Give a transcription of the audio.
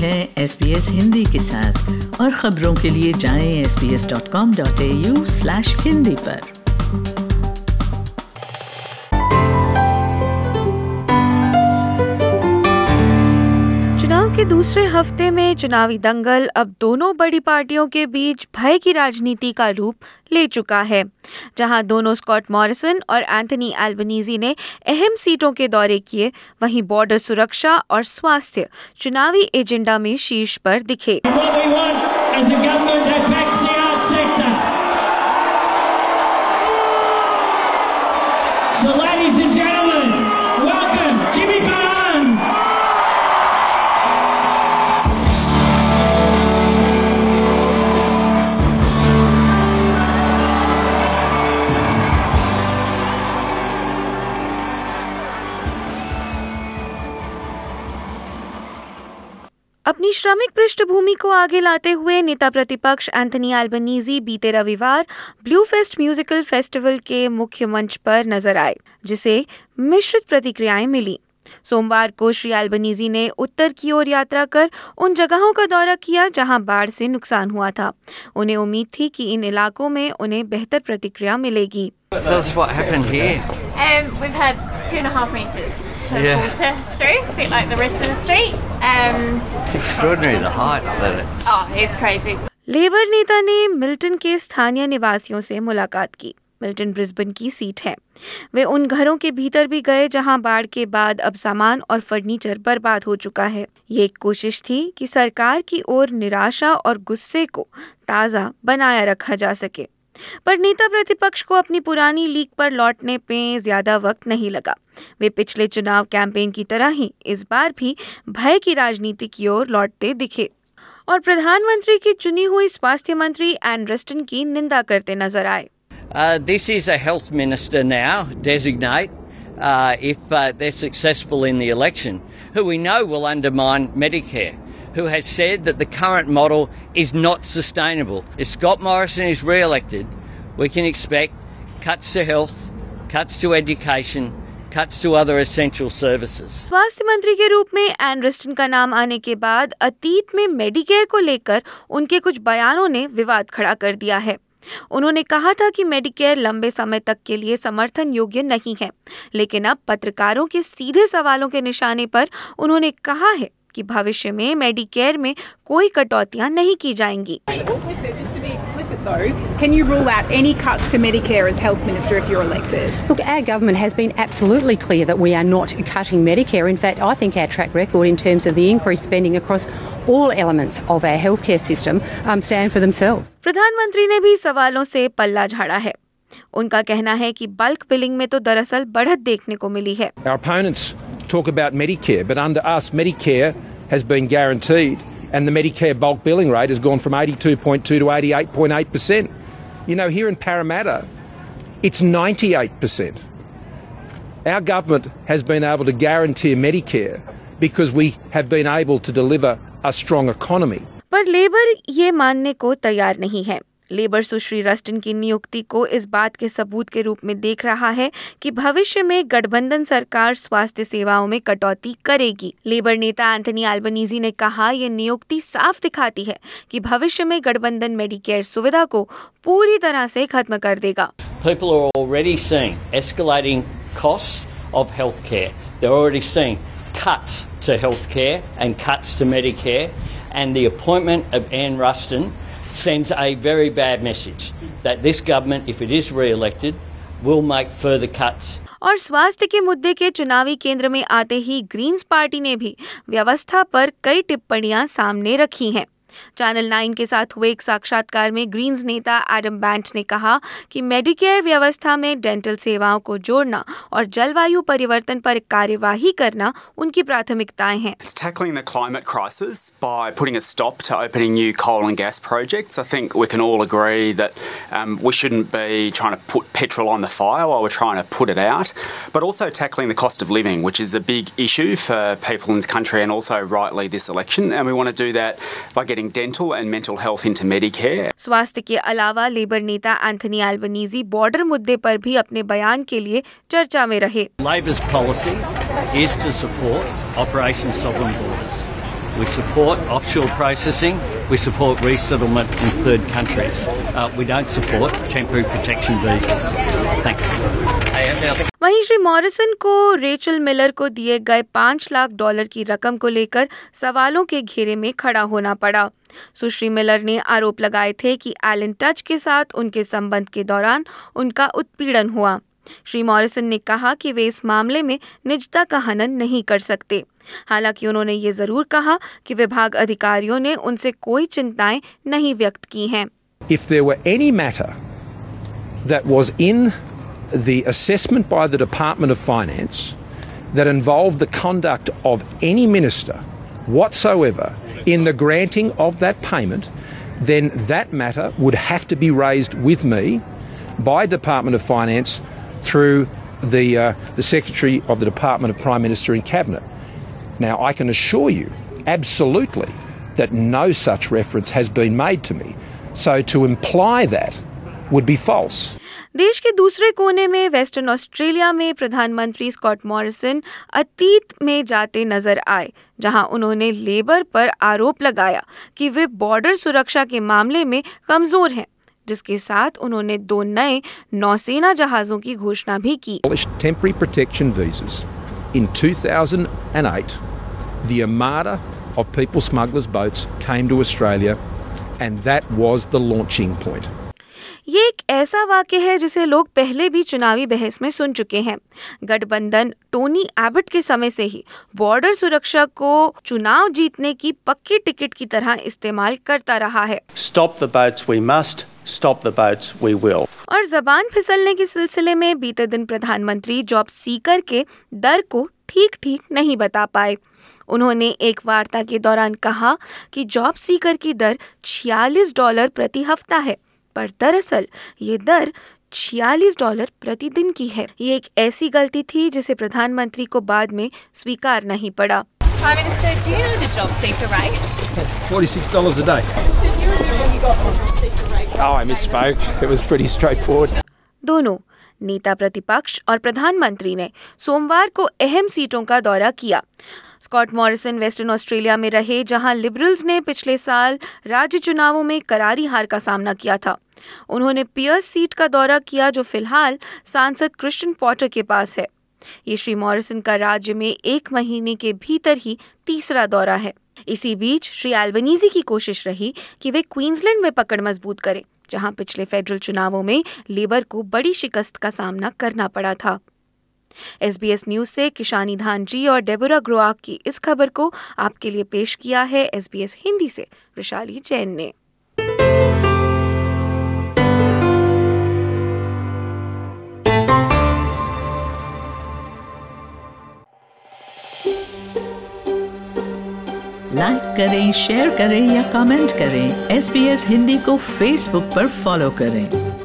हैं एस हिंदी के साथ। और खबरों के लिए जाएँ हिंदी पर। के दूसरे हफ़्ते में चुनावी दंगल अब दोनों बड़ी पार्टियों के बीच भय की राजनीति का रूप ले चुका है, जहाँ दोनों स्कॉट मॉरिसन और एंथनी एल्बनीजी ने अहम सीटों के दौरे किए, वहीं बॉर्डर सुरक्षा और स्वास्थ्य चुनावी एजेंडा में शीर्ष पर दिखे। अपनी श्रमिक पृष्ठभूमि को आगे लाते हुए नेता प्रतिपक्ष एंथनी एल्बनीजी बीते रविवार ब्लू फेस्ट म्यूजिकल फेस्टिवल के मुख्य मंच पर नज़र आए जिसे मिश्रित प्रतिक्रियाएँ मिली। सोमवार को श्री एल्बनीजी ने उत्तर की ओर यात्रा कर उन जगहों का दौरा किया जहाँ बाढ़ से नुकसान हुआ था। उन्हें उम्मीद थी कि इन इलाकों में उन्हें बेहतर प्रतिक्रिया मिलेगी। Tell Um, it's extraordinary the height of it. Oh, it's crazy. Labor नेता ने मिल्टन के स्थानीय निवासियों से मुलाकात की मिल्टन ब्रिस्बेन की सीट है वे उन घरों के भीतर भी गए जहाँ बाढ़ के बाद अब सामान और फर्नीचर बर्बाद हो चुका है ये एक कोशिश थी कि सरकार की ओर निराशा और गुस्से को ताज़ा बनाया रखा जा सके पर नेता प्रतिपक्ष को अपनी पुरानी लीक पर लौटने में ज़्यादा वक्त नहीं लगा। वे पिछले चुनाव कैंपेन की तरह ही इस बार भी भय की राजनीति की ओर लौटते दिखे। और प्रधानमंत्री की चुनी हुई स्वास्थ्य मंत्री एन रस्टन की निंदा करते नज़र आए। This is a health minister now, designate, uh, if uh, they're successful in the election, who we know will undermine who has said that the current model is not sustainable. If Scott Morrison is re elected, we can expect cuts to health, cuts to education, cuts to other essential services. स्वास्थ्य मंत्री के रूप में N Roston का नाम आने के बाद अतीत में मेडिकेयर को लेकर उनके कुछ बयानों ने विवाद खड़ा कर दिया है उन्होंने कहा था कि मेडिकेयर लंबे समय तक के लिए समर्थन योग्य नहीं है लेकिन अब पत्रकारों के सीधे सवालों के निशाने पर उन्होंने कहा है कि भविष्य में मेडिकेयर में कोई कटौतियाँ नहीं की जाएँगी though, can you rule out any cuts to Medicare as Health Minister if you're elected? Look, our government has been absolutely clear that we are not cutting Medicare. In fact, I think our track record in terms of the increased spending across all elements of our healthcare system um, stand for themselves. प्रधानमंत्री ने भी सवालों से पल्ला झाड़ा है उनका कहना है कि बल्क बिलिंग में तो दरअसल बढ़त देखने को मिली है Our opponents talk about Medicare, but under us, Medicare has been guaranteed, and the Medicare bulk billing rate has gone from 82.2 to 88.8%. You know, here in Parramatta, it's 98%. Our government has been able to guarantee Medicare because we have been able to deliver a strong economy. पर labour ये मानने को तैयार नहीं है labour सुश्री रस्टिन की नियुक्ति को इस बात के सबूत के रूप में देख रहा है कि भविष्य में गठबंधन सरकार स्वास्थ्य सेवाओं में कटौती करेगी। लेबर नेता एंथनी एल्बनीजी ने कहा यह नियुक्ति साफ़ दिखाती है कि भविष्य में गठबंधन मेडिकेयर सुविधा को पूरी तरह से खत्म कर देगा। And the appointment of Anne Rustin sends a very bad message that this government, if it is re elected, will make further cuts और स्वास्थ्य के मुद्दे के चुनावी केंद्र में आते ही ग्रीन्स पार्टी ने भी व्यवस्था पर कई टिप्पणियाँ सामने रखी हैं चैनल नाइन के साथ हुए एक साक्षात्कार में ग्रीन्स नेता एडम बैंट ने कहा कि मेडिकेयर व्यवस्था में डेंटल सेवाओं को जोड़ना और जलवायु परिवर्तन पर कार्यवाही करना उनकी प्राथमिकताएँ हैं tackling the climate crisis by putting a stop to opening new coal and gas projects. I think we can all agree that um, we shouldn't be trying to put petrol on the fire while we're trying to put it out, but also tackling the cost of living, which is a big issue for people in this country and also rightly this election. And we want to do that by getting स्वास्थ्य के अलावा labour नेता Anthony Albanese border मुद्दे पर भी अपने बयान के लिए चर्चा में रहे। Life is policy is to support Operation Sovereign Borders We support offshore processing. We support resettlement in third countries. Uh, we don't support temporary protection visas. Thanks. वहीं श्री मॉरिसन को रेचल मिलर को दिए गए पाँच लाख डॉलर की रकम को लेकर सवालों के घेरे में खड़ा होना पड़ा सुश्री मिलर ने आरोप लगाए थे कि एलन टच के साथ उनके संबंध के दौरान उनका उत्पीड़न हुआ श्री मॉरिसन ने कहा कि वे इस मामले में निजता का हनन नहीं कर सकते हालाँकि उन्होंने ये ज़रूर कहा कि विभाग अधिकारियों ने उनसे कोई चिंताएँ नहीं व्यक्त की हैं If there were any matter that was in the assessment by the Department of Finance that involved the conduct of any minister whatsoever in the granting of that payment, then that matter would have to be raised with me by Department of Finance through the, uh, the Secretary of the Department of Prime Minister and Cabinet. Now, I can assure you absolutely that no such reference has been made to me. So to imply that would be false. देश के दूसरे कोने में western Australia में प्रधानमंत्री Scott Morrison अतीत में जाते नजर आए जहां उन्होंने लेबर पर आरोप लगाया कि वे बॉर्डर सुरक्षा के मामले में कमजोर हैं जिसके साथ उन्होंने दो नए नौसेना जहाजों की घोषणा भी की। ये एक ऐसा वाक्य है जिसे लोग पहले भी चुनावी बहस में सुन चुके हैं। गठबंधन टोनी एबट के समय से ही बॉर्डर सुरक्षा को चुनाव जीतने की पक्की टिकट की तरह इस्तेमाल करता रहा है। Stop the boats we must stop the boats we will. और जबान फिसलने के सिलसिले में बीते दिन प्रधानमंत्री जॉब सीकर के दर को ठीक ठीक नहीं बता पाए उन्होंने एक वार्ता के दौरान कहा कि जॉब सीकर की दर 46 डॉलर प्रति हफ़्ता है पर दरअसल ये दर 46 डॉलर प्रतिदिन की है ये एक ऐसी गलती थी जिसे प्रधानमंत्री को बाद में स्वीकार नहीं पड़ा Prime Minister, do you know the job seeker rate? $46 a day. Oh, I misspoke. It was pretty straightforward. दोनों नेता प्रतिपक्ष और प्रधानमंत्री ने सोमवार को अहम सीटों का दौरा किया स्कॉट मॉरिसन वेस्टर्न ऑस्ट्रेलिया में रहे जहाँ लिबरल्स ने पिछले साल राज्य चुनावों में करारी हार का सामना किया था उन्होंने पियर्स सीट का दौरा किया जो फ़िलहाल सांसद क्रिश्चियन पॉटर के पास है ये श्री मॉरिसन का राज्य में एक महीने के भीतर ही तीसरा दौरा है इसी बीच श्री एल्बनीजी की कोशिश रही कि वे क्वींसलैंड में पकड़ मज़बूत करें, जहाँ पिछले फेडरल चुनावों में लेबर को बड़ी शिकस्त का सामना करना पड़ा था। एसबीएस न्यूज़ से किशानी धान जी और डेबोरा ग्रोआक की इस खबर को आपके लिए पेश किया है एसबीएस हिंदी से, विशाली जैन ने। लाइक करें शेयर करें या कमेंट करें एसपीएस हिंदी को फेसबुक पर फॉलो करें।